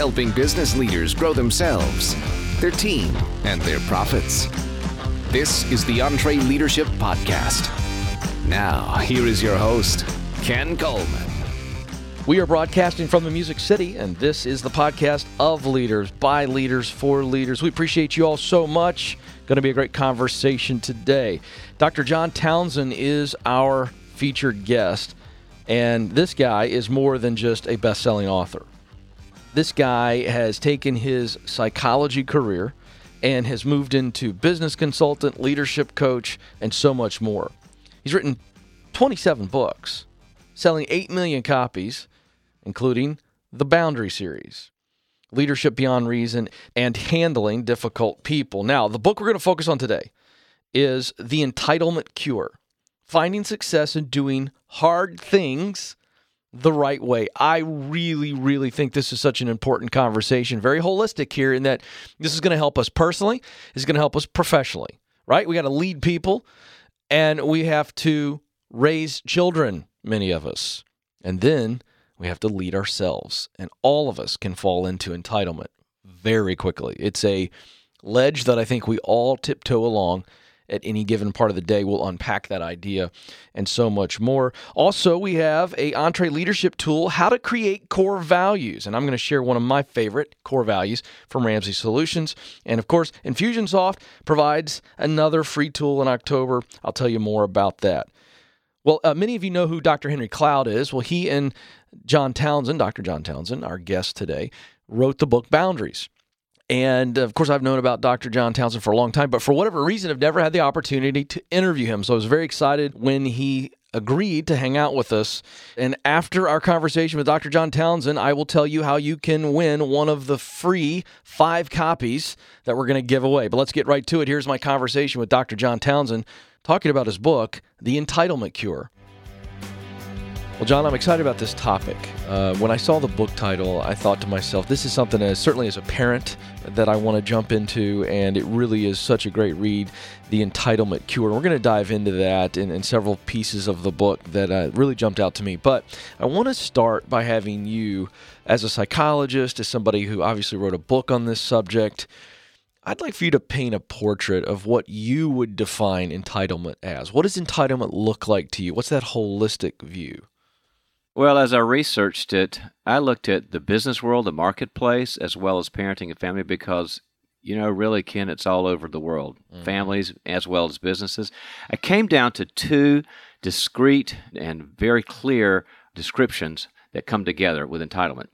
helping business leaders grow themselves, their team, and their profits. This is the EntreLeadership Podcast. Now, here is your host, Ken Coleman. We are broadcasting from the Music City, and this is the podcast of leaders, by leaders, for leaders. We appreciate you all so much. Going to be a great conversation today. Dr. John Townsend is our featured guest, and this guy is more than just a best selling author. This guy has taken his psychology career and has moved into business consultant, leadership coach, and so much more. He's written 27 books, selling 8 million copies, including the Boundary series. Leadership Beyond Reason, and Handling Difficult People. Now, the book we're going to focus on today is The Entitlement Cure Finding Success in Doing Hard Things the Right Way. I really, really think this is such an important conversation, very holistic here, in that this is going to help us personally, it's going to help us professionally, right? We got to lead people and we have to raise children, many of us. And then we have to lead ourselves. And all of us can fall into entitlement very quickly. It's a ledge that I think we all tiptoe along at any given part of the day. We'll unpack that idea and so much more. Also, we have a EntreLeadership tool, how to create core values. And I'm going to share one of my favorite core values from Ramsey Solutions. And of course, Infusionsoft provides another free tool in October. I'll tell you more about that. Well, uh, many of you know who Dr. Henry Cloud is. Well, he and John Townsend, Dr. John Townsend, our guest today, wrote the book Boundaries. And of course, I've known about Dr. John Townsend for a long time, but for whatever reason, I've never had the opportunity to interview him. So I was very excited when he agreed to hang out with us. And after our conversation with Dr. John Townsend, I will tell you how you can win one of the free five copies that we're going to give away. But let's get right to it. Here's my conversation with Dr. John Townsend talking about his book, The Entitlement Cure. Well, John, I'm excited about this topic. Uh, when I saw the book title, I thought to myself, this is something as certainly as a parent that I want to jump into, and it really is such a great read, The Entitlement Cure. And we're going to dive into that in, in several pieces of the book that uh, really jumped out to me. But I want to start by having you, as a psychologist, as somebody who obviously wrote a book on this subject, I'd like for you to paint a portrait of what you would define entitlement as. What does entitlement look like to you? What's that holistic view? Well, as I researched it, I looked at the business world, the marketplace, as well as parenting and family because, you know, really, Ken, it's all over the world, mm-hmm. families as well as businesses. I came down to two discrete and very clear descriptions that come together with entitlement.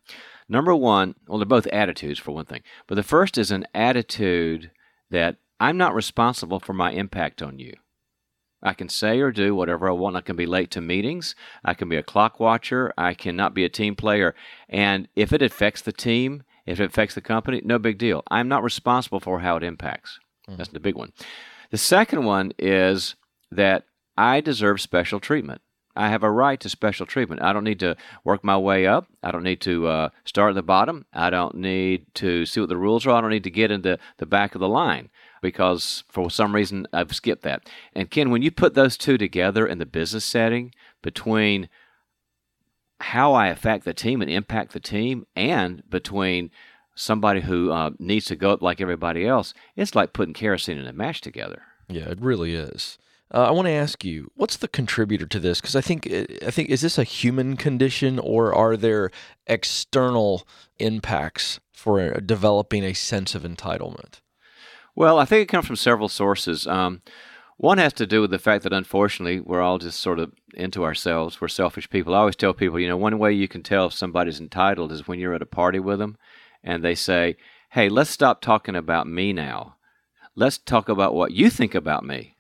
Number one, well, they're both attitudes for one thing, but the first is an attitude that I'm not responsible for my impact on you. I can say or do whatever I want. I can be late to meetings. I can be a clock watcher. I cannot be a team player. And if it affects the team, if it affects the company, no big deal. I'm not responsible for how it impacts. Mm. That's the big one. The second one is that I deserve special treatment. I have a right to special treatment. I don't need to work my way up. I don't need to uh, start at the bottom. I don't need to see what the rules are. I don't need to get into the back of the line because for some reason I've skipped that. And Ken, when you put those two together in the business setting between how I affect the team and impact the team, and between somebody who uh, needs to go up like everybody else, it's like putting kerosene in a match together. Yeah, it really is. Uh, I want to ask you, what's the contributor to this? Because I think I think is this a human condition, or are there external impacts for developing a sense of entitlement? Well, I think it comes from several sources. Um, one has to do with the fact that unfortunately we're all just sort of into ourselves. We're selfish people. I always tell people, you know, one way you can tell if somebody's entitled is when you're at a party with them and they say, hey, let's stop talking about me now. Let's talk about what you think about me.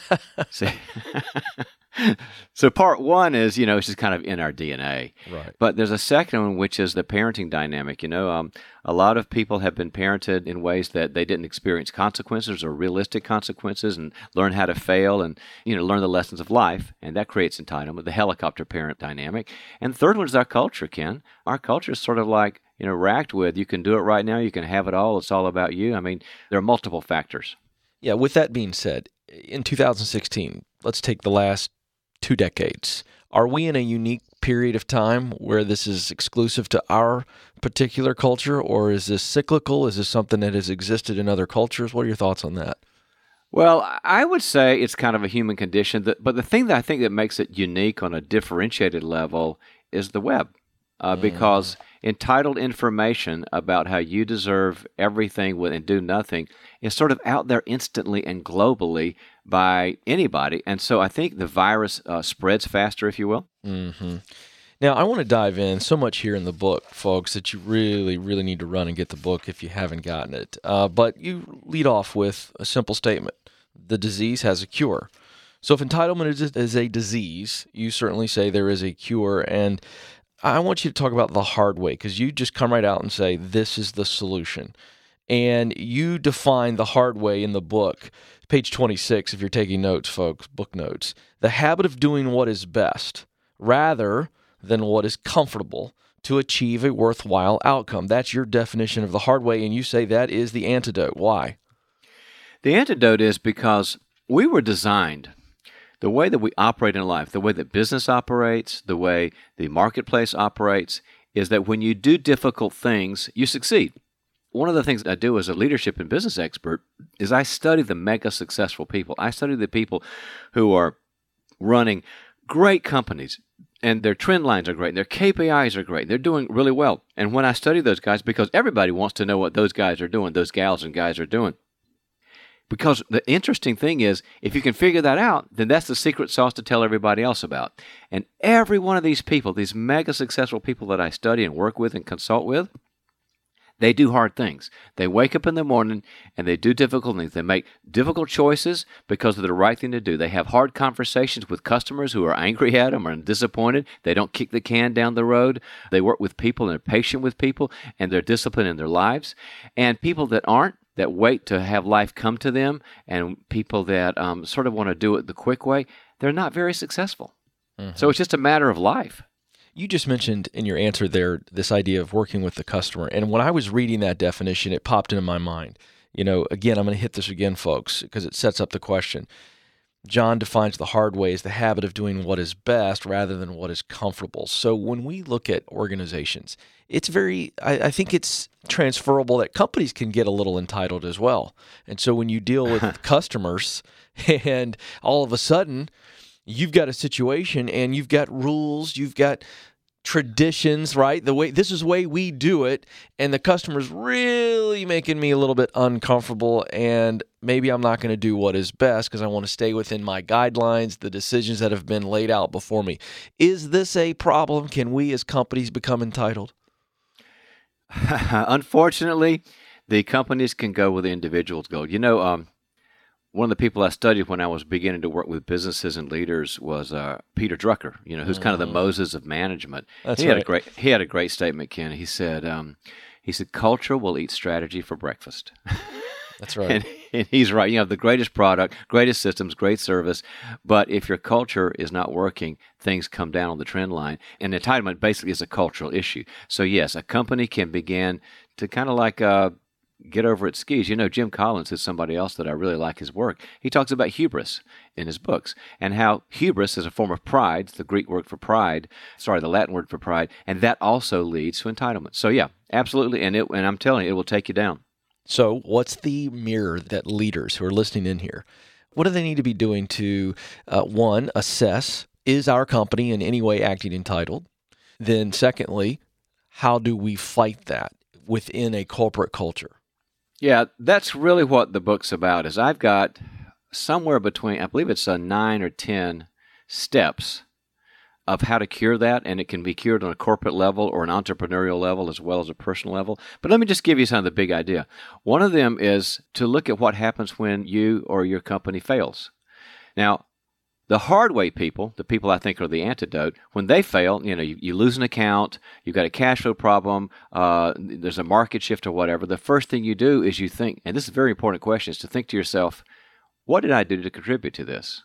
See? so part one is you know it's just kind of in our DNA, right? But there's a second one which is the parenting dynamic. You know, um, a lot of people have been parented in ways that they didn't experience consequences or realistic consequences, and learn how to fail, and you know learn the lessons of life, and that creates entitlement. The helicopter parent dynamic, and the third one is our culture. Ken, our culture is sort of like you know interact with. You can do it right now. You can have it all. It's all about you. I mean, there are multiple factors. Yeah. With that being said, in 2016, let's take the last two decades. Are we in a unique period of time where this is exclusive to our particular culture, or is this cyclical? Is this something that has existed in other cultures? What are your thoughts on that? Well, I would say it's kind of a human condition, that, but the thing that I think that makes it unique on a differentiated level is the web, uh, mm. because entitled information about how you deserve everything and do nothing is sort of out there instantly and globally by anybody. And so I think the virus uh, spreads faster, if you will. Mm-hmm. Now, I want to dive in so much here in the book, folks, that you really, really need to run and get the book if you haven't gotten it. Uh, but you lead off with a simple statement the disease has a cure. So, if entitlement is, is a disease, you certainly say there is a cure. And I want you to talk about the hard way because you just come right out and say, this is the solution. And you define the hard way in the book, page 26, if you're taking notes, folks, book notes. The habit of doing what is best rather than what is comfortable to achieve a worthwhile outcome. That's your definition of the hard way. And you say that is the antidote. Why? The antidote is because we were designed the way that we operate in life, the way that business operates, the way the marketplace operates, is that when you do difficult things, you succeed. One of the things I do as a leadership and business expert is I study the mega successful people. I study the people who are running great companies and their trend lines are great, and their KPIs are great, and they're doing really well. And when I study those guys, because everybody wants to know what those guys are doing, those gals and guys are doing, because the interesting thing is, if you can figure that out, then that's the secret sauce to tell everybody else about. And every one of these people, these mega successful people that I study and work with and consult with, they do hard things. They wake up in the morning and they do difficult things. They make difficult choices because of the right thing to do. They have hard conversations with customers who are angry at them or disappointed. They don't kick the can down the road. They work with people and are patient with people and they're disciplined in their lives. And people that aren't, that wait to have life come to them and people that um, sort of want to do it the quick way, they're not very successful. Mm-hmm. So it's just a matter of life. You just mentioned in your answer there this idea of working with the customer. And when I was reading that definition, it popped into my mind. You know, again, I'm going to hit this again, folks, because it sets up the question. John defines the hard way as the habit of doing what is best rather than what is comfortable. So when we look at organizations, it's very, I, I, think it's transferable that companies can get a little entitled as well. And so when you deal with customers and all of a sudden you've got a situation and you've got rules, you've got traditions, right? The way this is the way we do it, and the customer's really making me a little bit uncomfortable, and maybe I'm not going to do what is best because I want to stay within my guidelines, the decisions that have been laid out before me. Is this a problem? Can we as companies become entitled? Unfortunately, the companies can go where the individuals go. You know, um, one of the people I studied when I was beginning to work with businesses and leaders was uh, Peter Drucker. You know, who's mm-hmm. kind of the mm-hmm. Moses of management. That's he right. had a great he had a great statement, Ken. He said um, he said culture will eat strategy for breakfast. That's right. and, and, he's right. You have the greatest product, greatest systems, great service, but if your culture is not working, things come down on the trend line. And entitlement basically is a cultural issue. So yes, a company can begin to kind of like. Uh, get over its skis. You know, Jim Collins is somebody else that I really like his work. He talks about hubris in his books and how hubris is a form of pride, the Greek word for pride, sorry, the Latin word for pride, and that also leads to entitlement. So yeah, absolutely, and it and I'm telling you, it will take you down. So, what's the mirror that leaders who are listening in here, what do they need to be doing to uh, one assess is our company in any way acting entitled? Then, secondly, how do we fight that within a corporate culture? Yeah, that's really what the book's about. Is I've got somewhere between I believe it's a 9 or 10 steps of how to cure that and it can be cured on a corporate level or an entrepreneurial level as well as a personal level. But let me just give you some of the big idea. One of them is to look at what happens when you or your company fails. Now, the hard way people, the people I think are the antidote, when they fail, you know, you, you lose an account, you've got a cash flow problem, uh, there's a market shift or whatever. The first thing you do is you think, and this is a very important question, is to think to yourself, what did I do to contribute to this?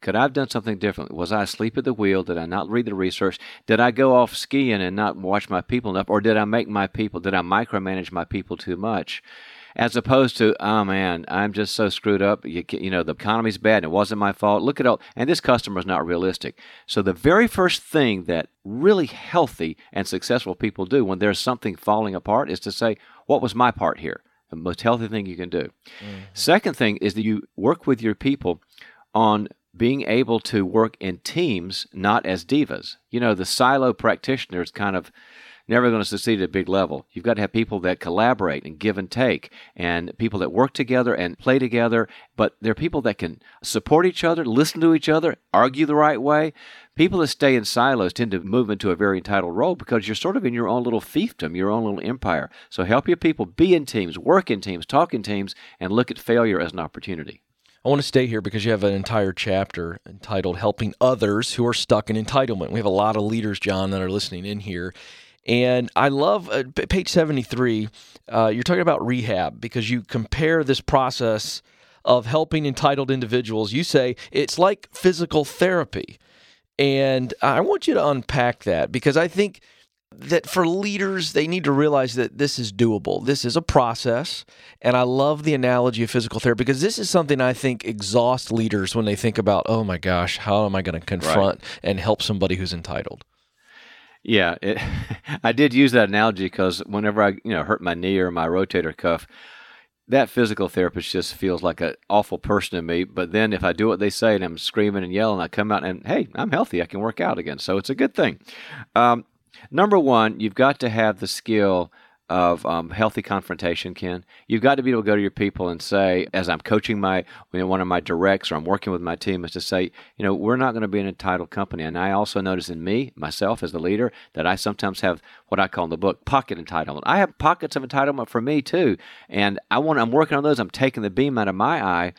Could I have done something different? Was I asleep at the wheel? Did I not read the research? Did I go off skiing and not watch my people enough? Or did I make my people, did I micromanage my people too much? As opposed to, oh man, I'm just so screwed up. You, you know, the economy's bad and it wasn't my fault. Look at all, and this customer is not realistic. So the very first thing that really healthy and successful people do when there's something falling apart is to say, what was my part here? The most healthy thing you can do. Mm-hmm. Second thing is that you work with your people on being able to work in teams, not as divas. You know, the silo practitioners kind of never going to succeed at a big level. You've got to have people that collaborate and give and take, and people that work together and play together. But they're people that can support each other, listen to each other, argue the right way. People that stay in silos tend to move into a very entitled role because you're sort of in your own little fiefdom, your own little empire. So help your people be in teams, work in teams, talk in teams, and look at failure as an opportunity. I want to stay here because you have an entire chapter entitled Helping Others Who Are Stuck in Entitlement. We have a lot of leaders, John, that are listening in here. And I love uh, page 73, uh, you're talking about rehab because you compare this process of helping entitled individuals. You say it's like physical therapy. And I want you to unpack that because I think that for leaders, they need to realize that this is doable. This is a process. And I love the analogy of physical therapy because this is something I think exhausts leaders when they think about, oh my gosh, how am I going to confront right. and help somebody who's entitled? Yeah, it, I did use that analogy because whenever I you know hurt my knee or my rotator cuff, that physical therapist just feels like an awful person to me. But then if I do what they say and I'm screaming and yelling, I come out and hey, I'm healthy. I can work out again. So it's a good thing. Um, number one, you've got to have the skill of um, healthy confrontation, Ken. You've got to be able to go to your people and say, as I'm coaching my you know, one of my directs or I'm working with my team, is to say, you know, we're not going to be an entitled company. And I also notice in me, myself as the leader, that I sometimes have what I call in the book pocket entitlement. I have pockets of entitlement for me too, and I want I'm working on those. I'm taking the beam out of my eye.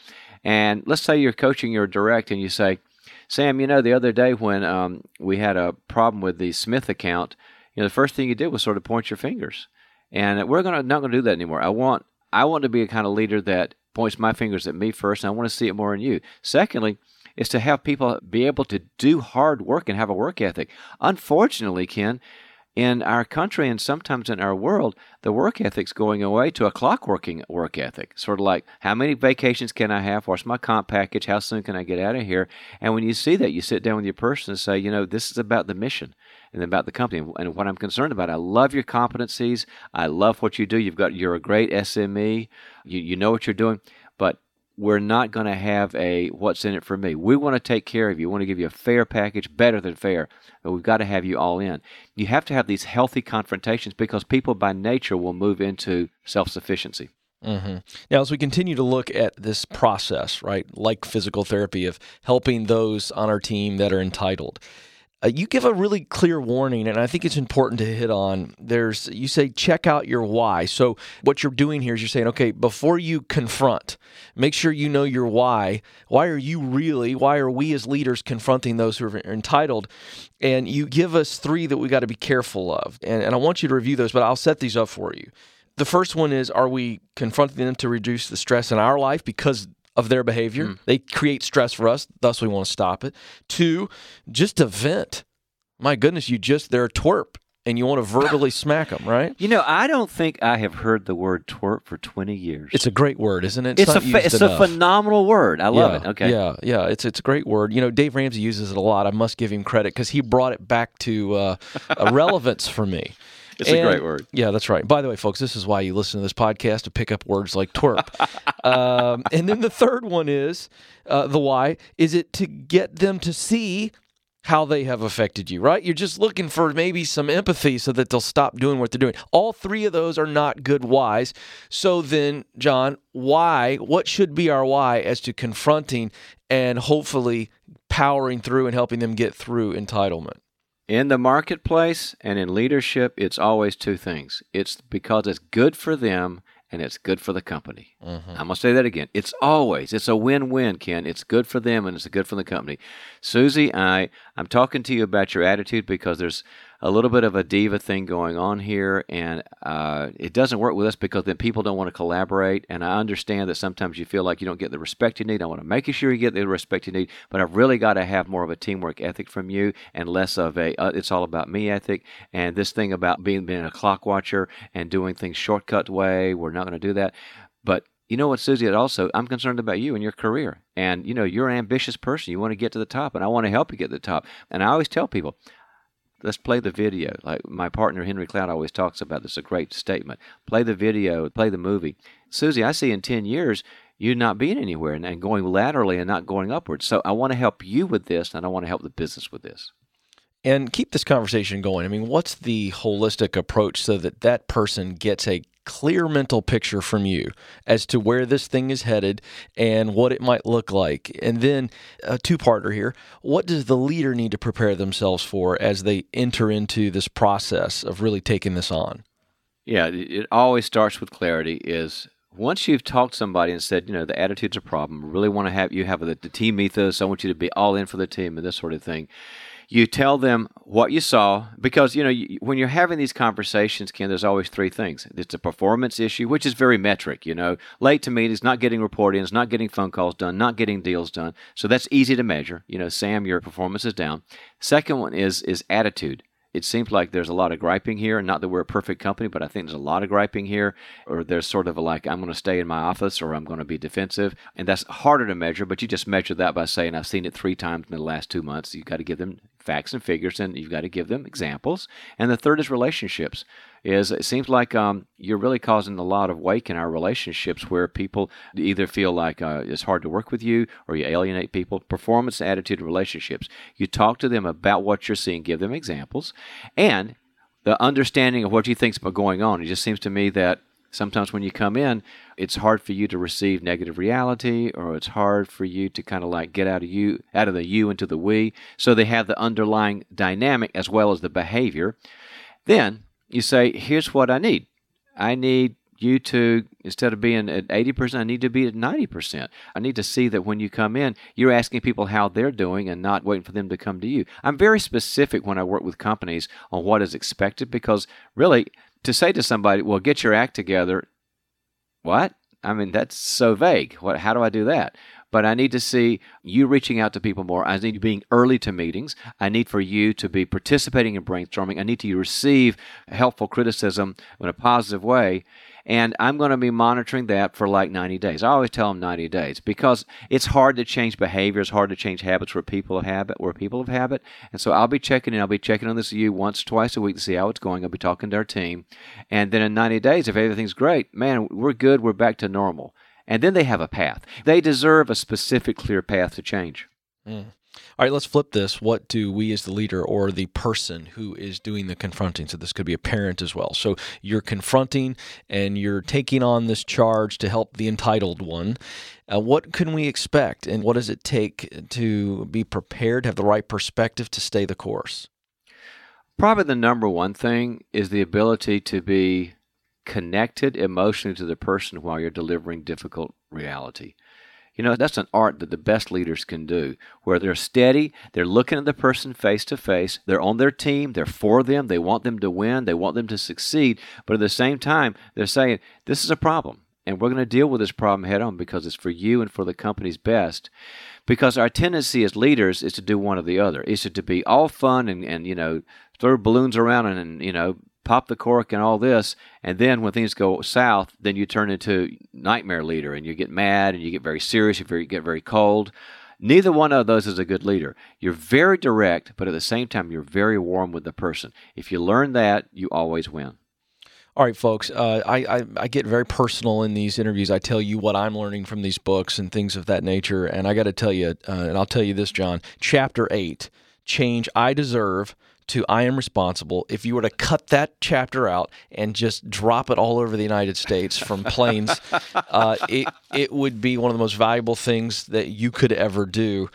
And let's say you're coaching your direct, and you say, Sam, you know, the other day when um, we had a problem with the Smith account, you know, the first thing you did was sort of point your fingers and we're gonna not gonna do that anymore. I want I want to be a kind of leader that points my fingers at me first, and I want to see it more in you. Secondly, is to have people be able to do hard work and have a work ethic. Unfortunately, Ken, in our country and sometimes in our world, the work ethic's going away to a clockworking work ethic. Sort of like, how many vacations can I have? What's my comp package? How soon can I get out of here? And when you see that, you sit down with your person and say, you know, this is about the mission and about the company and what I'm concerned about. I love your competencies. I love what you do. You've got you're a great SME. You you know what you're doing, but we're not going to have a what's in it for me. We want to take care of you. We want to give you a fair package, better than fair, but we've got to have you all in. You have to have these healthy confrontations because people by nature will move into self sufficiency. Mm-hmm. Now, as we continue to look at this process, right, like physical therapy of helping those on our team that are entitled, uh, you give a really clear warning, and I think it's important to hit on. There's you say check out your why. So what you're doing here is you're saying, okay, before you confront, make sure you know your why. Why are you really? Why are we as leaders confronting those who are entitled? And you give us three that we got to be careful of, and, and I want you to review those, but I'll set these up for you. The first one is: Are we confronting them to reduce the stress in our life because of their behavior. Mm. They create stress for us, thus we want to stop it. Two, just to vent. My goodness, you just they're a twerp and you want to verbally smack them, right? You know, I don't think I have heard the word twerp for 20 years. It's a great word, isn't it? It's, it's a it's enough. a phenomenal word. I love yeah, it. Okay. Yeah, yeah, it's it's a great word. You know, Dave Ramsey uses it a lot. I must give him credit cuz he brought it back to uh, relevance for me. It's and, a great word. Yeah, that's right. By the way, folks, this is why you listen to this podcast to pick up words like twerp. um, and then the third one is uh, the why. Is it to get them to see how they have affected you, right? You're just looking for maybe some empathy so that they'll stop doing what they're doing. All three of those are not good whys. So then, John, why? What should be our why as to confronting and hopefully powering through and helping them get through entitlement? In the marketplace and in leadership, it's always two things. It's because it's good for them and it's good for the company. Mm-hmm. I'm going to say that again. It's always, it's a win-win, Ken. It's good for them and it's good for the company. Susie, I, I'm talking to you about your attitude because there's a little bit of a diva thing going on here, and uh, it doesn't work with us because then people don't want to collaborate. And I understand that sometimes you feel like you don't get the respect you need. I want to make sure you get the respect you need, but I've really got to have more of a teamwork ethic from you and less of a uh, it's all about me ethic. And this thing about being being a clock watcher and doing things shortcut way, we're not going to do that. But you know what, Susie? Also, I'm concerned about you and your career. And, you know, you're an ambitious person. You want to get to the top, and I want to help you get to the top. And I always tell people, let's play the video. Like my partner Henry Cloud always talks about this, a great statement. Play the video, play the movie. Susie, I see in 10 years you not being anywhere and, and going laterally and not going upwards. So I want to help you with this, and I want to help the business with this and keep this conversation going. I mean, what's the holistic approach so that that person gets a clear mental picture from you as to where this thing is headed and what it might look like? And then a two-parter here, what does the leader need to prepare themselves for as they enter into this process of really taking this on? Yeah, it always starts with clarity is once you've talked to somebody and said, you know, the attitude's a problem, really want to have you have the, the team ethos, I want you to be all in for the team and this sort of thing you tell them what you saw because you know you, when you're having these conversations ken there's always three things. It's a performance issue which is very metric you know. Late to meetings not getting report-ins not getting phone calls done not getting deals done. So that's easy to measure. You know sam your performance is down. Second one is is attitude it seems like there's a lot of griping here. And not that we're a perfect company, but I think there's a lot of griping here. Or there's sort of a like, I'm going to stay in my office or I'm going to be defensive. And that's harder to measure, but you just measure that by saying, I've seen it three times in the last two months. You've got to give them facts and figures and you've got to give them examples. And the third is relationships. Is it seems like um, you're really causing a lot of wake in our relationships where people either feel like uh, it's hard to work with you or you alienate people. Performance, attitude, relationships. You talk to them about what you're seeing, give them examples, and the understanding of what you think's going on. It just seems to me that sometimes when you come in, it's hard for you to receive negative reality, or it's hard for you to kind of like get out of you, out of the you into the we. So they have the underlying dynamic as well as the behavior. Then you say, here's what I need. I need you to instead of being at 80% i need to be at 90% i need to see that when you come in you're asking people how they're doing and not waiting for them to come to you i'm very specific when i work with companies on what is expected because really to say to somebody, well, get your act together, what? I mean, that's so vague. What, how do I do that? But I need to see you reaching out to people more. I need you being early to meetings. I need for you to be participating in brainstorming. I need to receive helpful criticism in a positive way. And I'm going to be monitoring that for like 90 days. I always tell them 90 days because it's hard to change behavior. It's hard to change habits where people have habit, where people have habit. And so I'll be checking in. I'll be checking on this you once, twice a week to see how it's going. I'll be talking to our team. And then in 90 days, if everything's great, man, we're good. We're back to normal. And then they have a path. They deserve a specific, clear path to change. Mm. All right, let's flip this. What do we as the leader or the person who is doing the confronting? So this could be a parent as well. So you're confronting and you're taking on this charge to help the entitled one. Uh, what can we expect and what does it take to be prepared, have the right perspective to stay the course? Probably the number one thing is the ability to be connected emotionally to the person while you're delivering difficult reality. You know, that's an art that the best leaders can do, where they're steady, they're looking at the person face to face, they're on their team, they're for them, they want them to win, they want them to succeed, but at the same time, they're saying, This is a problem, and we're going to deal with this problem head on because it's for you and for the company's best. Because our tendency as leaders is to do one or the other. Is to be all fun and, and you know, throw balloons around and, and you know, pop the cork and all this, and then when things go south, then you turn into nightmare leader and you get mad and you get very serious, you get very cold. Neither one of those is a good leader. You're very direct, but at the same time, you're very warm with the person. If you learn that, you always win. All right, folks. Uh, I, I, I get very personal in these interviews. I tell you what I'm learning from these books and things of that nature. And I got to tell you, uh, and I'll tell you this, John. Chapter eight, change I deserve to I am responsible. If you were to cut that chapter out and just drop it all over the United States from planes, uh, it it would be one of the most valuable things that you could ever do.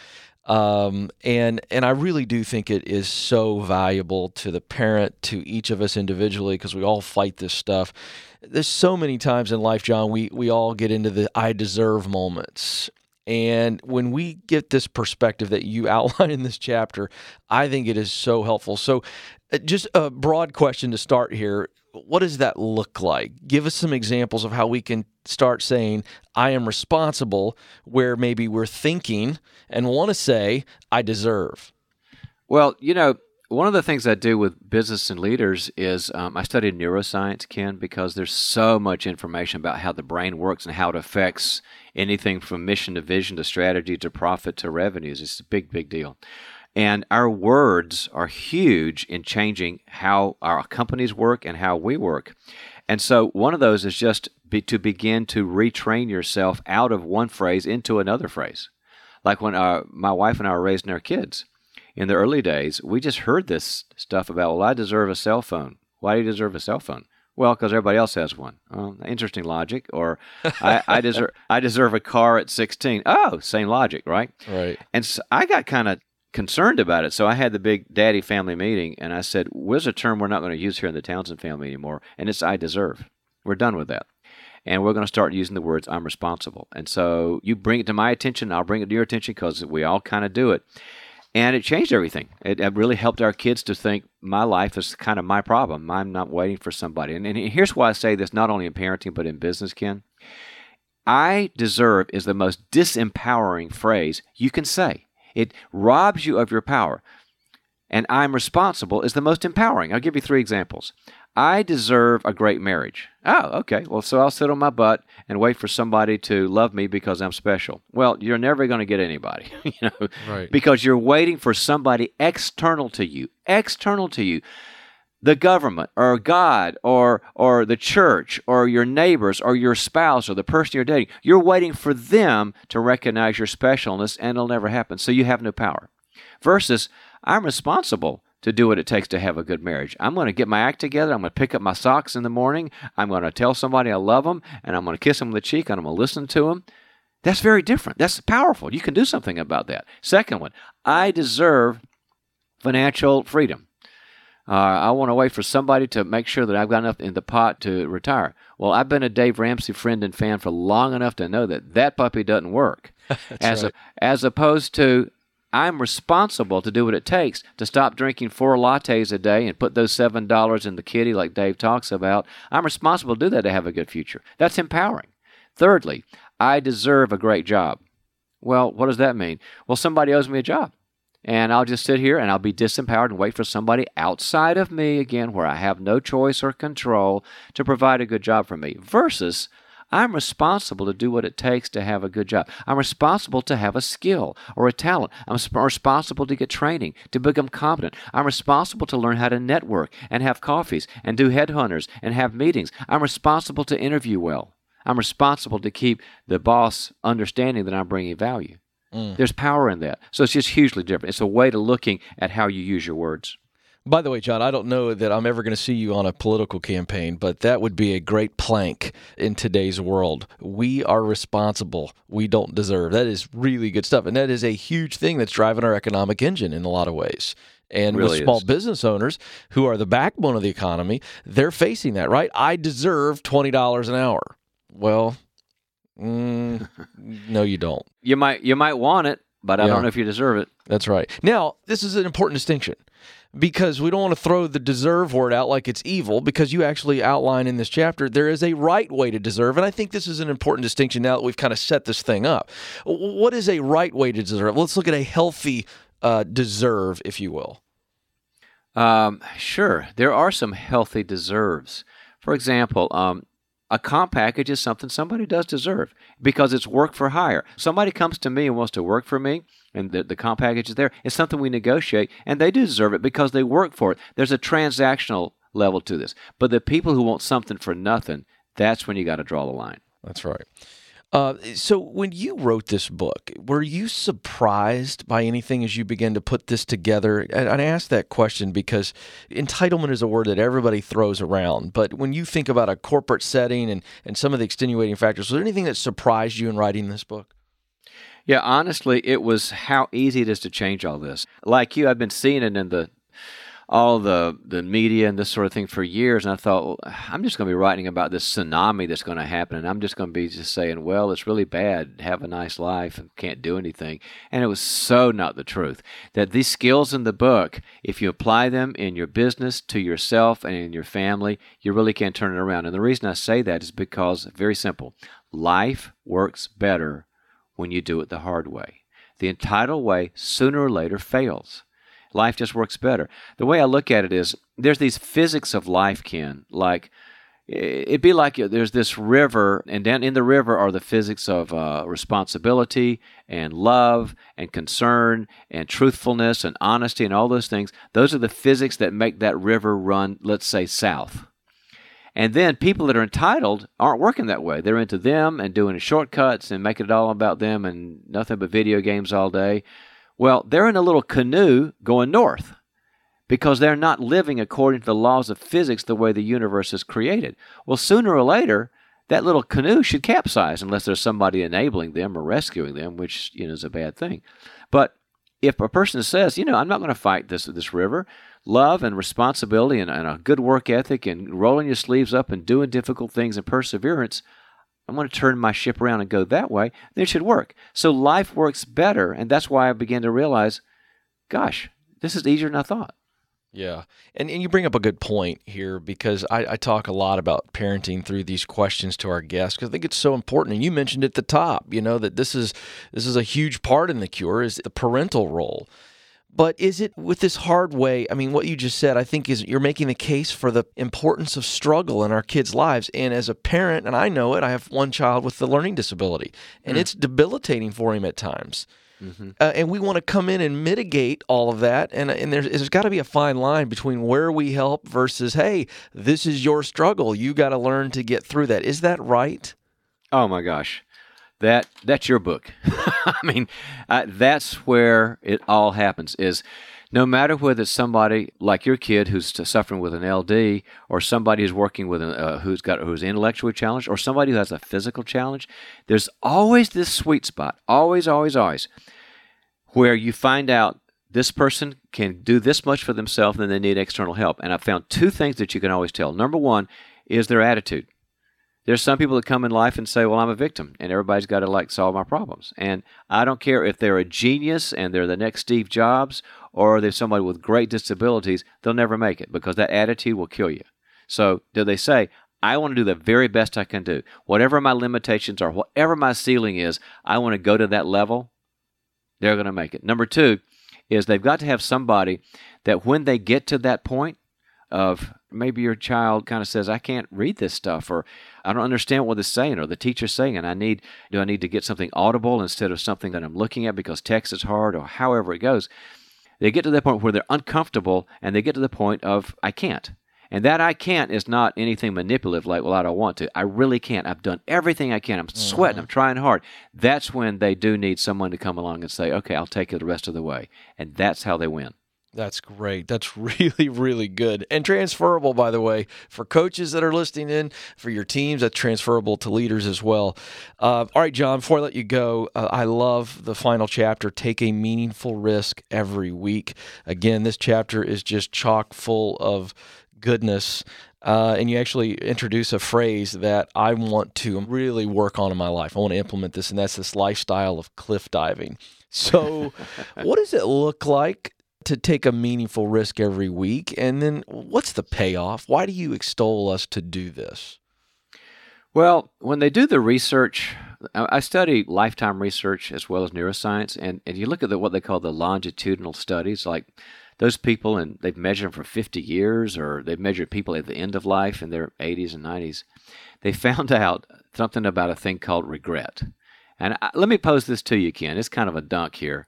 Um, and and I really do think it is so valuable to the parent, to each of us individually, because we all fight this stuff. There's so many times in life, John, we we all get into the I deserve moments, and when we get this perspective that you outline in this chapter, I think it is so helpful. So, uh, just a broad question to start here. What does that look like? Give us some examples of how we can start saying, I am responsible, where maybe we're thinking and want to say, I deserve. Well, you know, one of the things I do with business and leaders is um, I study neuroscience, Ken, because there's so much information about how the brain works and how it affects anything from mission to vision to strategy to profit to revenues. It's a big, big deal. And our words are huge in changing how our companies work and how we work. And so one of those is just be, to begin to retrain yourself out of one phrase into another phrase. Like when uh, my wife and I were raising our kids in the early days, we just heard this stuff about, well, I deserve a cell phone. Why do you deserve a cell phone? Well, because everybody else has one. Well, interesting logic. Or I, I deserve I deserve a car at 16. Oh, same logic, right? Right. And so I got kind of concerned about it. So I had the big daddy family meeting, and I said, "Where's a term we're not going to use here in the Townsend family anymore?" And it's "I deserve." We're done with that and we're going to start using the words I'm responsible. And so you bring it to my attention, I'll bring it to your attention because we all kind of do it and it changed everything. It, it, really helped our kids to think my life is kind of my problem. I'm not waiting for somebody. And, and here's why I say this not only in parenting, but in business, Ken. I deserve is the most disempowering phrase you can say. It robs you of your power. And I'm responsible is the most empowering. I'll give you three examples. I deserve a great marriage. Oh, okay. Well, so I'll sit on my butt and wait for somebody to love me because I'm special. Well, you're never going to get anybody, you know, right. because you're waiting for somebody external to you, external to you. The government or God or or the church or your neighbors or your spouse or the person you're dating. You're waiting for them to recognize your specialness and it'll never happen. So you have no power. Versus I'm responsible to do what it takes to have a good marriage. I'm going to get my act together. I'm going to pick up my socks in the morning. I'm going to tell somebody I love them, and I'm going to kiss them on the cheek, and I'm going to listen to them. That's very different. That's powerful. You can do something about that. Second one, I deserve financial freedom. Uh, I want to wait for somebody to make sure that I've got enough in the pot to retire. Well, I've been a Dave Ramsey friend and fan for long enough to know that that puppy doesn't work. as right. a, as opposed to I'm responsible to do what it takes to stop drinking four lattes a day and put those seven dollars in the kitty like Dave talks about. I'm responsible to do that to have a good future. That's empowering. Thirdly, I deserve a great job. Well, what does that mean? Well, somebody owes me a job. And I'll just sit here and I'll be disempowered and wait for somebody outside of me, again, where I have no choice or control, to provide a good job for me. Versus I'm responsible to do what it takes to have a good job. I'm responsible to have a skill or a talent. I'm responsible to get training, to become competent. I'm responsible to learn how to network and have coffees and do headhunters and have meetings. I'm responsible to interview well. I'm responsible to keep the boss understanding that I'm bringing value. Mm. There's power in that. So it's just hugely different. It's a way to looking at how you use your words. By the way, John, I don't know that I'm ever going to see you on a political campaign, but that would be a great plank in today's world. We are responsible. We don't deserve. That is really good stuff. And that is a huge thing that's driving our economic engine in a lot of ways. And really with small is. business owners who are the backbone of the economy, they're facing that, right? I deserve $20 an hour. Well, mm, no, you don't. You might you might want it, but I Yeah. don't know if you deserve it. That's right. Now, this is an important distinction because we don't want to throw the deserve word out like it's evil because you actually outline in this chapter there is a right way to deserve. And I think this is an important distinction now that we've kind of set this thing up. What is a right way to deserve? Let's look at a healthy uh, deserve, if you will. Um, sure, there are some healthy deserves. For example, um, a comp package is something somebody does deserve because it's work for hire. Somebody comes to me and wants to work for me, and the, the comp package is there. It's something we negotiate, and they do deserve it because they work for it. There's a transactional level to this. But the people who want something for nothing, that's when you got to draw the line. That's right. Uh, so, when you wrote this book, were you surprised by anything as you began to put this together? And I ask that question because entitlement is a word that everybody throws around. But when you think about a corporate setting and, and some of the extenuating factors, was there anything that surprised you in writing this book? Yeah, honestly, it was how easy it is to change all this. Like you, I've been seeing it in the all the the media and this sort of thing for years, and I thought well, I'm just going to be writing about this tsunami that's going to happen, and I'm just going to be just saying, well, it's really bad. Have a nice life and can't do anything. And it was so not the truth. That these skills in the book, if you apply them in your business, to yourself, and in your family, you really can turn it around. And the reason I say that is because very simple. Life works better when you do it the hard way. The entitled way sooner or later fails. life just works better. The way I look at it is there's these physics of life, Ken, like it'd be like there's this river, and down in the river are the physics of uh, responsibility and love and concern and truthfulness and honesty and all those things. Those are the physics that make that river run, let's say, south. And then people that are entitled aren't working that way. They're into them and doing shortcuts and making it all about them and nothing but video games all day. Well, they're in a little canoe going north because they're not living according to the laws of physics the way the universe is created. Well, sooner or later, that little canoe should capsize unless there's somebody enabling them or rescuing them, which you know is a bad thing. But if a person says, you know, I'm not going to fight this this river, love and responsibility and, and, a good work ethic and rolling your sleeves up and doing difficult things and perseverance, I'm going to turn my ship around and go that way, then it should work. So life works better, and that's why I began to realize, gosh, this is easier than I thought. Yeah. And, and you bring up a good point here because I, I talk a lot about parenting through these questions to our guests because I think it's so important. And you mentioned at the top, you know, that this is this is a huge part in the cure is the parental role. But is it with this hard way? I mean, what you just said, I think is you're making the case for the importance of struggle in our kids' lives. And as a parent, and I know it, I have one child with a learning disability, and mm. it's debilitating for him at times. Mm-hmm. Uh, and we want to come in and mitigate all of that. And, and there's, there's got to be a fine line between where we help versus, hey, this is your struggle. You got to learn to get through that. Is that right? Oh my gosh. That that's your book. I mean, uh, that's where it all happens. Is no matter whether it's somebody like your kid who's suffering with an LD, or somebody who's working with a, uh, who's got who's intellectually challenged, or somebody who has a physical challenge, there's always this sweet spot, always, always, always, where you find out this person can do this much for themselves and they need external help. And I've found two things that you can always tell. Number one is their attitude. There's some people that come in life and say, "Well, I'm a victim, and everybody's got to like solve my problems." And I don't care if they're a genius and they're the next Steve Jobs, or they're somebody with great disabilities. They'll never make it because that attitude will kill you. So, do they say, I want to do the very best I can do. Whatever my limitations are, whatever my ceiling is, I want to go to that level. They're going to make it. Number two is they've got to have somebody that when they get to that point of maybe your child kind of says, I can't read this stuff, or I don't understand what it's saying, or the teacher's saying, and I need, do I need to get something audible instead of something that I'm looking at because text is hard, or however it goes. They get to that point where they're uncomfortable, and they get to the point of, I can't. And that I can't is not anything manipulative like, well, I don't want to. I really can't. I've done everything I can. I'm sweating. Mm-hmm. I'm trying hard. That's when they do need someone to come along and say, okay, I'll take you the rest of the way. And that's how they win. That's great. That's really, really good. And transferable, by the way, for coaches that are listening in, for your teams, that's transferable to leaders as well. Uh, all right, John, before I let you go, uh, I love the final chapter take a meaningful risk every week. Again, this chapter is just chock full of goodness. Uh, and you actually introduce a phrase that I want to really work on in my life. I want to implement this, and that's this lifestyle of cliff diving. So, what does it look like to take a meaningful risk every week? And then what's the payoff? Why do you extol us to do this? Well, when they do the research, I study lifetime research as well as neuroscience, and, and you look at the, what they call the longitudinal studies, like those people, and they've measured them for 50 years, or they've measured people at the end of life in their 80s and 90s. They found out something about a thing called regret. And I, let me pose this to you, Ken. It's kind of a dunk here.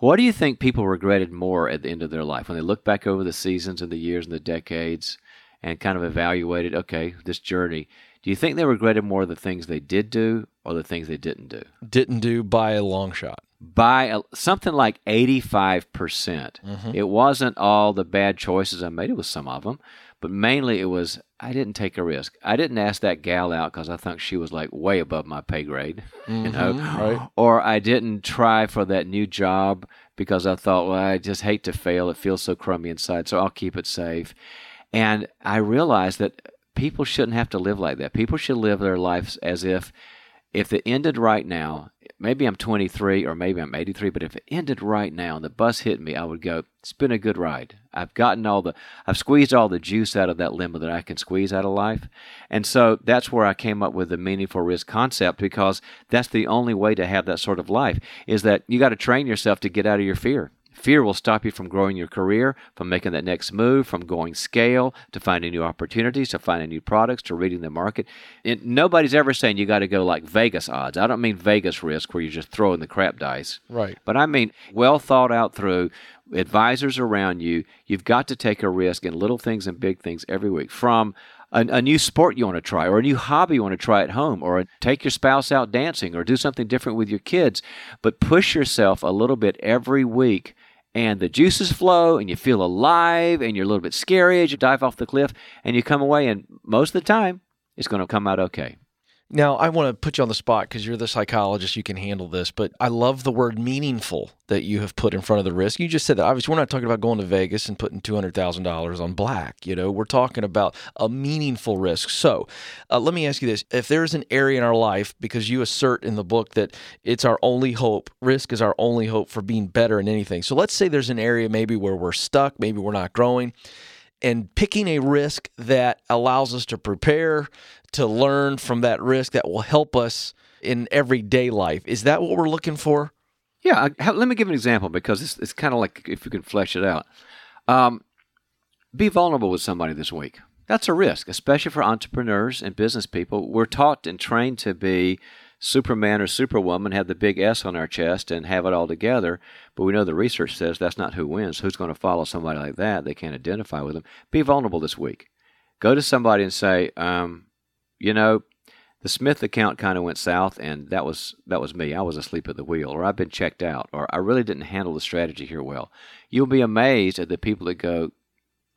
What do you think people regretted more at the end of their life when they look back over the seasons and the years and the decades and kind of evaluated, okay, this journey? Do you think they regretted more the things they did do or the things they didn't do? Didn't do by a long shot. By a, something like 85%. percent mm hmm It wasn't all the bad choices I made, it was some of them, but mainly it was I didn't take a risk. I didn't ask that gal out because I thought she was like way above my pay grade, mm-hmm, you know, right. or I didn't try for that new job because I thought, well, I just hate to fail. It feels so crummy inside, so I'll keep it safe. And I realized that people shouldn't have to live like that. People should live their lives as if if it ended right now, maybe I'm 23 or maybe I'm 83, but if it ended right now and the bus hit me, I would go, it's been a good ride. I've gotten all the, I've squeezed all the juice out of that limo that I can squeeze out of life. And so that's where I came up with the meaningful risk concept because that's the only way to have that sort of life is that you got to train yourself to get out of your fear. Fear will stop you from growing your career, from making that next move, from going scale, to finding new opportunities, to finding new products, to reading the market. And nobody's ever saying you got to go like Vegas odds. I don't mean Vegas risk where you're just throwing the crap dice. Right. But I mean well thought out through advisors around you. You've got to take a risk in little things and big things every week. From a, a, new sport you want to try, or a new hobby you want to try at home, or take your spouse out dancing, or do something different with your kids. But push yourself a little bit every week, and the juices flow, and you feel alive, and you're a little bit scary as you dive off the cliff, and you come away, and most of the time, it's going to come out okay. Now, I want to put you on the spot because you're the psychologist. You can handle this, but I love the word meaningful that you have put in front of the risk. You just said that. Obviously, we're not talking about going to Vegas and putting $200,000 on black. You know, we're talking about a meaningful risk. So uh, let me ask you this. If there's an area in our life, because you assert in the book that it's our only hope, risk is our only hope for being better in anything. So let's say there's an area maybe where we're stuck, maybe we're not growing and picking a risk that allows us to prepare, to learn from that risk that will help us in everyday life. Is that what we're looking for? Yeah, I, let me give an example because it's, it's kind of like if you can flesh it out. Um, be vulnerable with somebody this week. That's a risk, especially for entrepreneurs and business people. We're taught and trained to be Superman or Superwoman, have the big S on our chest and have it all together. But we know the research says that's not who wins. Who's going to follow somebody like that? They can't identify with them. Be vulnerable this week. Go to somebody and say, um, you know, the Smith account kind of went south, and that was that was me. I was asleep at the wheel, or I've been checked out, or I really didn't handle the strategy here well. You'll be amazed at the people that go,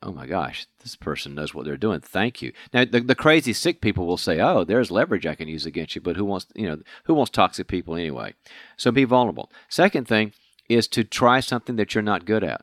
"Oh my gosh, this person knows what they're doing. Thank you." Now, the, the crazy sick people will say, "Oh, there's leverage I can use against you," but who wants you know who wants toxic people anyway? So be vulnerable. Second thing is to try something that you're not good at.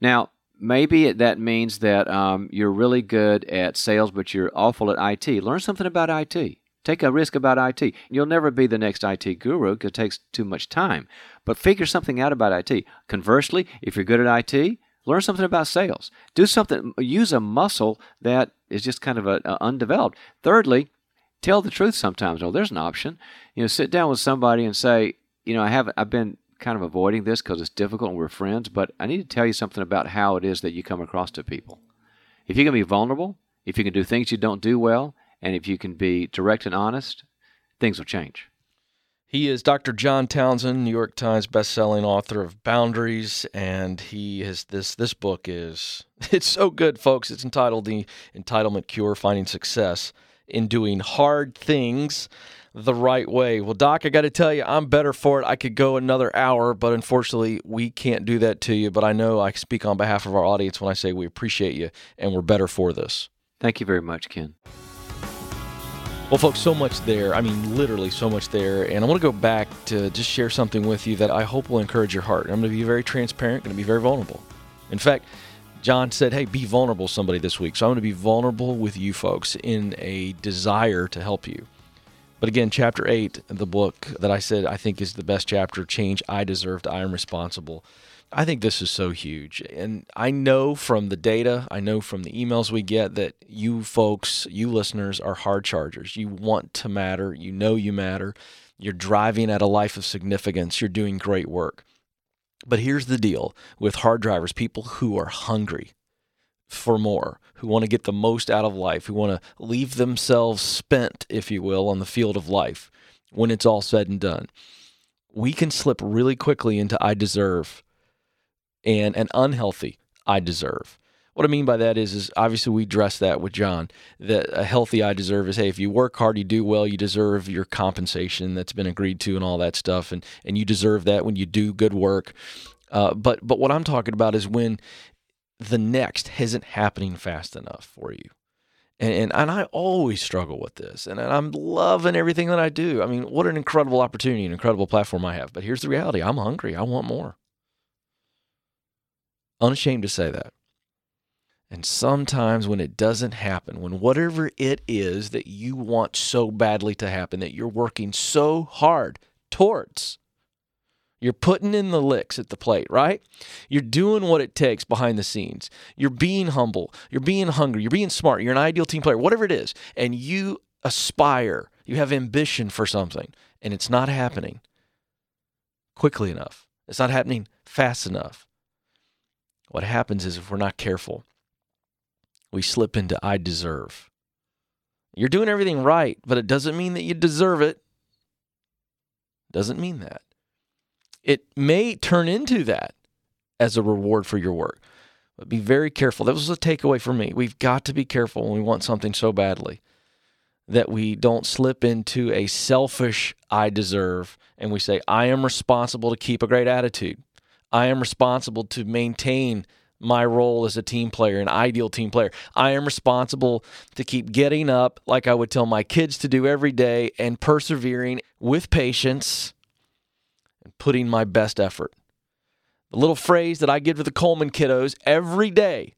Now, maybe that means that um, you're really good at sales, but you're awful at IT. Learn something about IT. Take a risk about IT. You'll never be the next IT guru because it takes too much time. But figure something out about IT. Conversely, if you're good at IT, learn something about sales. Do something, use a muscle that is just kind of a, a undeveloped. Thirdly, tell the truth sometimes. Oh, there's an option. You know, sit down with somebody and say, you know, I haven't, I've been kind of avoiding this because it's difficult and we're friends, but I need to tell you something about how it is that you come across to people. If you can be vulnerable, if you can do things you don't do well, and if you can be direct and honest, things will change. He is Dr. John Townsend, New York Times bestselling author of Boundaries, and he has this this book is it's so good, folks. It's entitled The Entitlement Cure: Finding Success in Doing Hard Things the right way. Well, Doc, I got to tell you, I'm better for it. I could go another hour, but unfortunately, we can't do that to you. But I know I speak on behalf of our audience when I say we appreciate you and we're better for this. Thank you very much, Ken. Well, folks, so much there. I mean, literally so much there. And I want to go back to just share something with you that I hope will encourage your heart. I'm going to be very transparent, going to be very vulnerable. In fact, John said, Hey, be vulnerable somebody this week. So I'm going to be vulnerable with you folks in a desire to help you. But again, chapter eight, the book that I said I think is the best chapter, Change I Deserved, I Am Responsible. I think this is so huge. And I know from the data, I know from the emails we get that you folks, you listeners, are hard chargers. You want to matter. You know you matter. You're driving at a life of significance. You're doing great work. But here's the deal with hard drivers people who are hungry for more, who want to get the most out of life, who want to leave themselves spent, if you will, on the field of life when it's all said and done. We can slip really quickly into I deserve and an unhealthy I deserve. What I mean by that is, is obviously we address that with John. That a healthy I deserve is, hey, if you work hard, you do well, you deserve your compensation that's been agreed to and all that stuff, and and you deserve that when you do good work. Uh, but but what I'm talking about is when the next isn't happening fast enough for you. And, and, and I always struggle with this. And, and I'm loving everything that I do. I mean, what an incredible opportunity, an incredible platform I have. But here's the reality I'm hungry. I want more. Unashamed to say that. And sometimes when it doesn't happen, when whatever it is that you want so badly to happen, that you're working so hard towards, you're putting in the licks at the plate, right? You're doing what it takes behind the scenes. You're being humble. You're being hungry. You're being smart. You're an ideal team player, whatever it is. And you aspire, you have ambition for something, and it's not happening quickly enough. It's not happening fast enough. What happens is if we're not careful, we slip into I deserve. You're doing everything right, but it doesn't mean that you deserve it. Doesn't mean that. It may turn into that as a reward for your work. But be very careful. That was a takeaway for me. We've got to be careful when we want something so badly that we don't slip into a selfish I deserve and we say, I am responsible to keep a great attitude. I am responsible to maintain my role as a team player, an ideal team player. I am responsible to keep getting up like I would tell my kids to do every day and persevering with patience and putting my best effort. The little phrase that I give to the Coleman kiddos every day.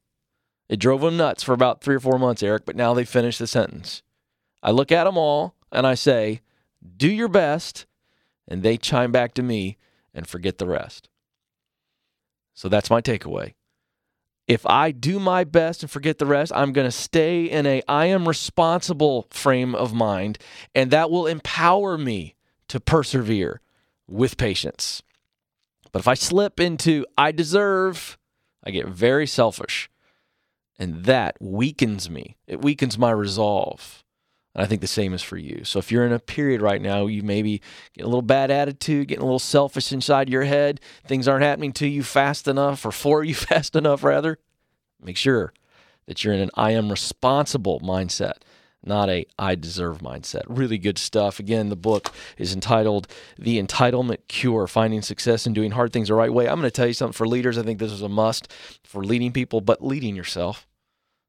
It drove them nuts for about three or four months, Eric, but now they finish the sentence. I look at them all and I say, Do your best. And they chime back to me and forget the rest. So that's my takeaway. If I do my best and forget the rest, I'm going to stay in a I am responsible frame of mind, and that will empower me to persevere with patience. But if I slip into I deserve, I get very selfish, and that weakens me. It weakens my resolve. And I think the same is for you. So if you're in a period right now, you maybe get a little bad attitude, getting a little selfish inside your head, things aren't happening to you fast enough or for you fast enough, rather, make sure that you're in an I am responsible mindset, not a I deserve mindset. Really good stuff. Again, the book is entitled The Entitlement Cure Finding Success and Doing Hard Things the Right Way. I'm going to tell you something for leaders. I think this is a must for leading people, but leading yourself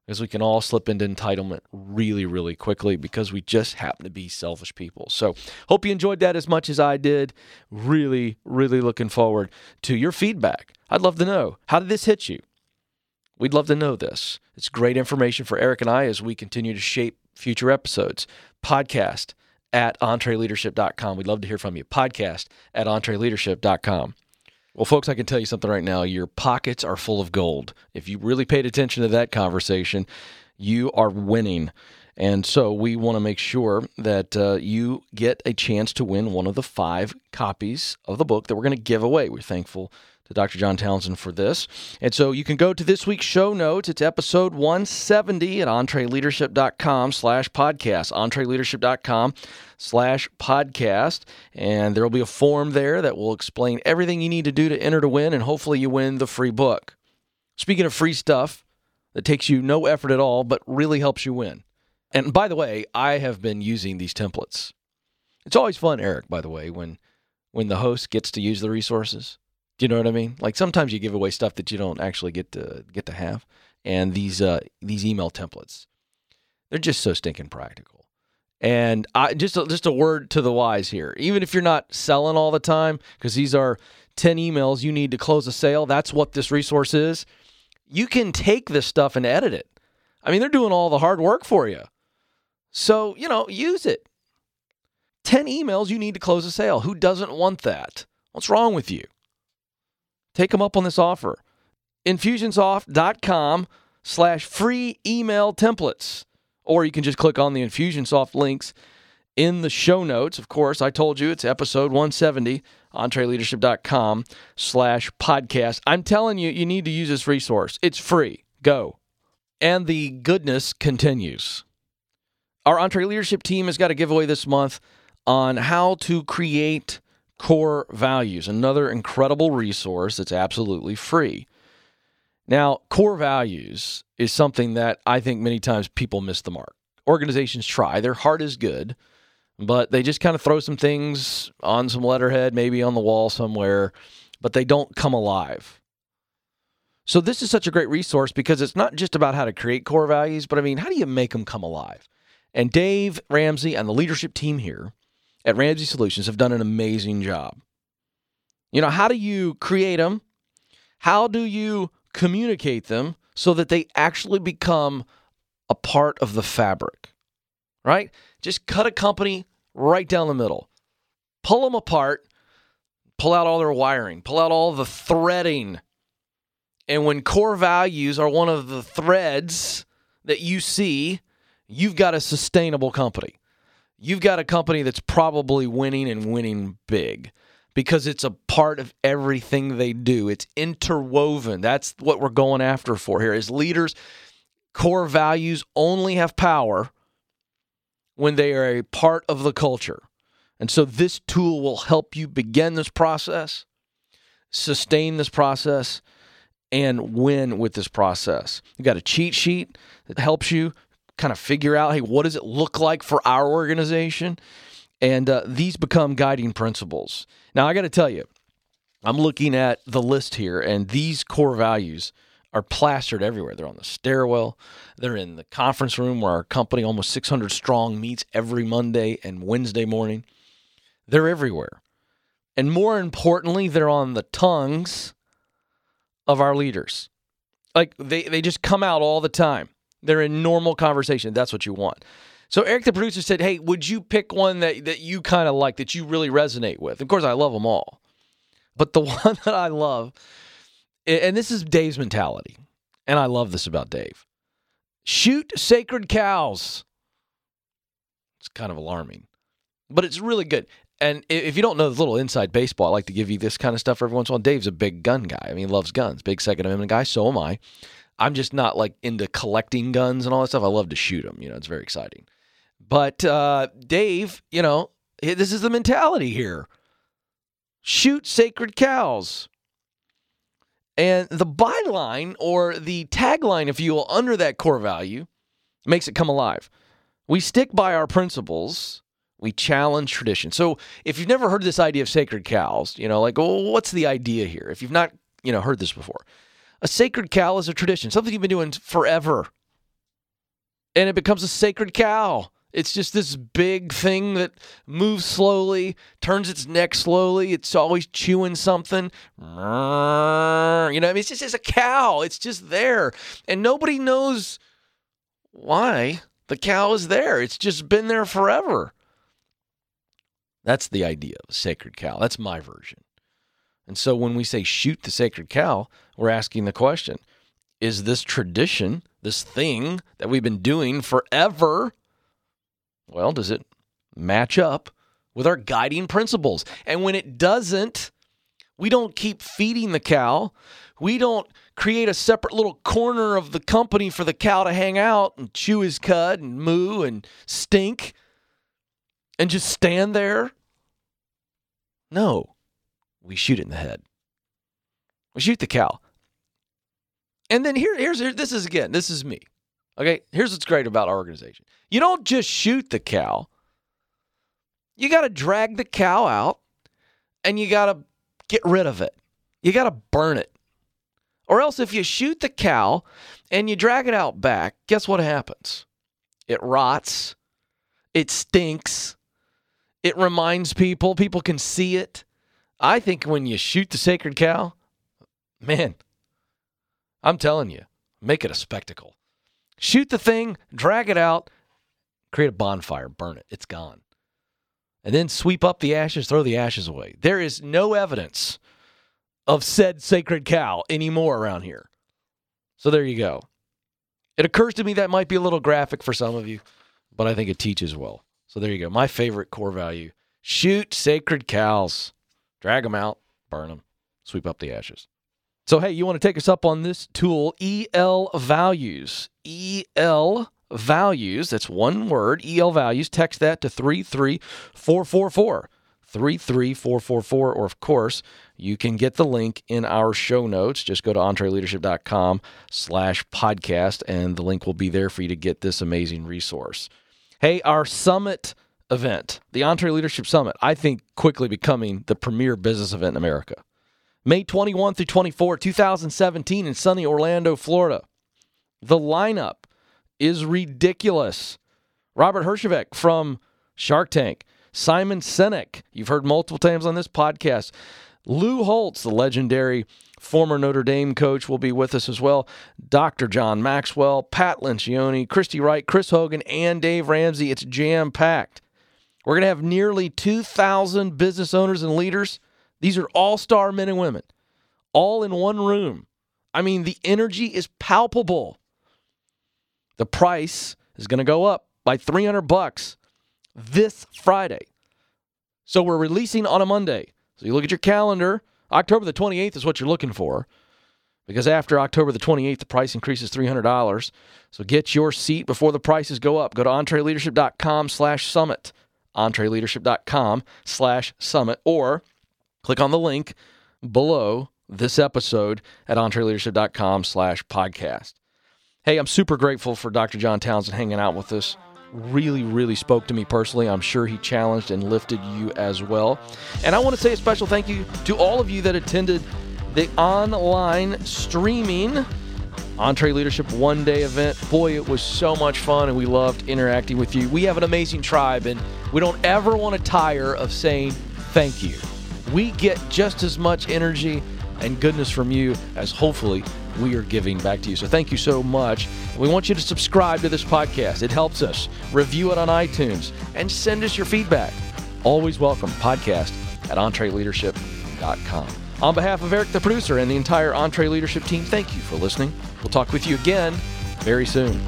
because we can all slip into entitlement really, really quickly because we just happen to be selfish people. So, hope you enjoyed that as much as I did. Really, really looking forward to your feedback. I'd love to know how did this hit you? We'd love to know this. It's great information for Eric and I as we continue to shape future episodes. Podcast at entreleadership.com. We'd love to hear from you. Podcast at entreleadership.com. Well, folks, I can tell you something right now. Your pockets are full of gold. If you really paid attention to that conversation, you are winning. And so we want to make sure that uh, you get a chance to win one of the five copies of the book that we're going to give away. We're thankful to Dr. John Townsend for this. And so you can go to this week's show notes. It's episode 170 at entreleadership.com slash podcast, entreleadership.com slash podcast. And there will be a form there that will explain everything you need to do to enter to win, and hopefully you win the free book. Speaking of free stuff that takes you no effort at all, but really helps you win. And by the way, I have been using these templates. It's always fun, Eric, by the way, when when the host gets to use the resources. Do you know what I mean? Like sometimes you give away stuff that you don't actually get to get to have. And these uh, these email templates, they're just so stinking practical. And I just a, just a word to the wise here. Even if you're not selling all the time, because these are ten emails you need to close a sale. That's what this resource is. You can take this stuff and edit it. I mean, they're doing all the hard work for you. So you know, use it. Ten emails you need to close a sale. Who doesn't want that? What's wrong with you? Take them up on this offer. Infusionsoft.com slash free email templates. Or you can just click on the Infusionsoft links in the show notes. Of course, I told you it's episode 170, entreleadership.com slash podcast. I'm telling you, you need to use this resource. It's free. Go. And the goodness continues. Our EntreLeadership team has got a giveaway this month on how to create Core Values, another incredible resource that's absolutely free. Now, core values is something that I think many times people miss the mark. Organizations try, their heart is good, but they just kind of throw some things on some letterhead, maybe on the wall somewhere, but they don't come alive. So, this is such a great resource because it's not just about how to create core values, but I mean, how do you make them come alive? And Dave Ramsey and the leadership team here at Ramsey Solutions have done an amazing job. You know, how do you create them? How do you communicate them so that they actually become a part of the fabric? Right? Just cut a company right down the middle. Pull them apart, pull out all their wiring, pull out all the threading. And when core values are one of the threads that you see, you've got a sustainable company you've got a company that's probably winning and winning big. because it's a part of everything they do. It's interwoven. That's what we're going after for here. As leaders, core values only have power when they are a part of the culture. And so this tool will help you begin this process, sustain this process, and win with this process. You got a cheat sheet that helps you kind of figure out hey, what does it look like for our organization? And uh, these become guiding principles. Now, I got to tell you, I'm looking at the list here, and these core values are plastered everywhere. They're on the stairwell, they're in the conference room where our company, almost 600 strong, meets every Monday and Wednesday morning. They're everywhere. And more importantly, they're on the tongues of our leaders. Like they, they just come out all the time. They're in normal conversation. That's what you want. So Eric, the producer, said, "Hey, would you pick one that that you kind of like that you really resonate with?" Of course, I love them all, but the one that I love, and this is Dave's mentality, and I love this about Dave: shoot sacred cows. It's kind of alarming, but it's really good. And if you don't know the little inside baseball, I like to give you this kind of stuff every once in a while. Dave's a big gun guy. I mean, he loves guns, big Second Amendment guy. So am I. I'm just not like into collecting guns and all that stuff. I love to shoot them. You know, it's very exciting. But uh, Dave, you know, this is the mentality here shoot sacred cows. And the byline or the tagline, if you will, under that core value makes it come alive. We stick by our principles. We challenge tradition. So if you've never heard this idea of sacred cows, you know, like, well, what's the idea here? If you've not, you know, heard this before, a sacred cow is a tradition, something you've been doing forever. And it becomes a sacred cow. It's just this big thing that moves slowly, turns its neck slowly. It's always chewing something. You know, I mean, it's just it's a cow. It's just there. And nobody knows why the cow is there. It's just been there forever. That's the idea of a sacred cow. That's my version. And so when we say shoot the sacred cow, we're asking the question is this tradition, this thing that we've been doing forever, well, does it match up with our guiding principles? And when it doesn't, we don't keep feeding the cow. We don't create a separate little corner of the company for the cow to hang out and chew his cud and moo and stink and just stand there. No, we shoot it in the head. We shoot the cow. And then here, here's here, this is again, this is me. Okay, here's what's great about our organization. You don't just shoot the cow. You got to drag the cow out and you got to get rid of it. You got to burn it. Or else, if you shoot the cow and you drag it out back, guess what happens? It rots, it stinks, it reminds people, people can see it. I think when you shoot the sacred cow, man, I'm telling you, make it a spectacle. Shoot the thing, drag it out, create a bonfire, burn it. It's gone. And then sweep up the ashes, throw the ashes away. There is no evidence of said sacred cow anymore around here. So there you go. It occurs to me that might be a little graphic for some of you, but I think it teaches well. So there you go. My favorite core value shoot sacred cows, drag them out, burn them, sweep up the ashes. So, hey, you want to take us up on this tool, EL Values. EL Values, that's one word, EL Values. Text that to 33444. 33444. Or, of course, you can get the link in our show notes. Just go to entreleadership.com slash podcast, and the link will be there for you to get this amazing resource. Hey, our summit event, the EntreLeadership Summit, I think quickly becoming the premier business event in America. May 21 through 24, 2017, in sunny Orlando, Florida. The lineup is ridiculous. Robert Herjavec from Shark Tank, Simon Sinek, you've heard multiple times on this podcast. Lou Holtz, the legendary former Notre Dame coach, will be with us as well. Dr. John Maxwell, Pat Lencioni, Christy Wright, Chris Hogan, and Dave Ramsey. It's jam packed. We're going to have nearly 2,000 business owners and leaders these are all star men and women, all in one room. I mean, the energy is palpable. The price is going to go up by 300 bucks this Friday. So we're releasing on a Monday. So you look at your calendar. October the 28th is what you're looking for because after October the 28th, the price increases $300. So get your seat before the prices go up. Go to entreleadership.com slash summit, entreleadership.com slash summit, or click on the link below this episode at entreleadership.com slash podcast. Hey, I'm super grateful for Dr. John Townsend hanging out with us. Really, really spoke to me personally. I'm sure he challenged and lifted you as well. And I want to say a special thank you to all of you that attended the online streaming EntreLeadership one day event. Boy, it was so much fun and we loved interacting with you. We have an amazing tribe and we don't ever want to tire of saying thank you. We get just as much energy and goodness from you as hopefully we are giving back to you. So thank you so much. We want you to subscribe to this podcast. It helps us. Review it on iTunes and send us your feedback. Always welcome. Podcast at entreleadership.com. On behalf of Eric, the producer, and the entire EntreLeadership team, thank you for listening. We'll talk with you again very soon.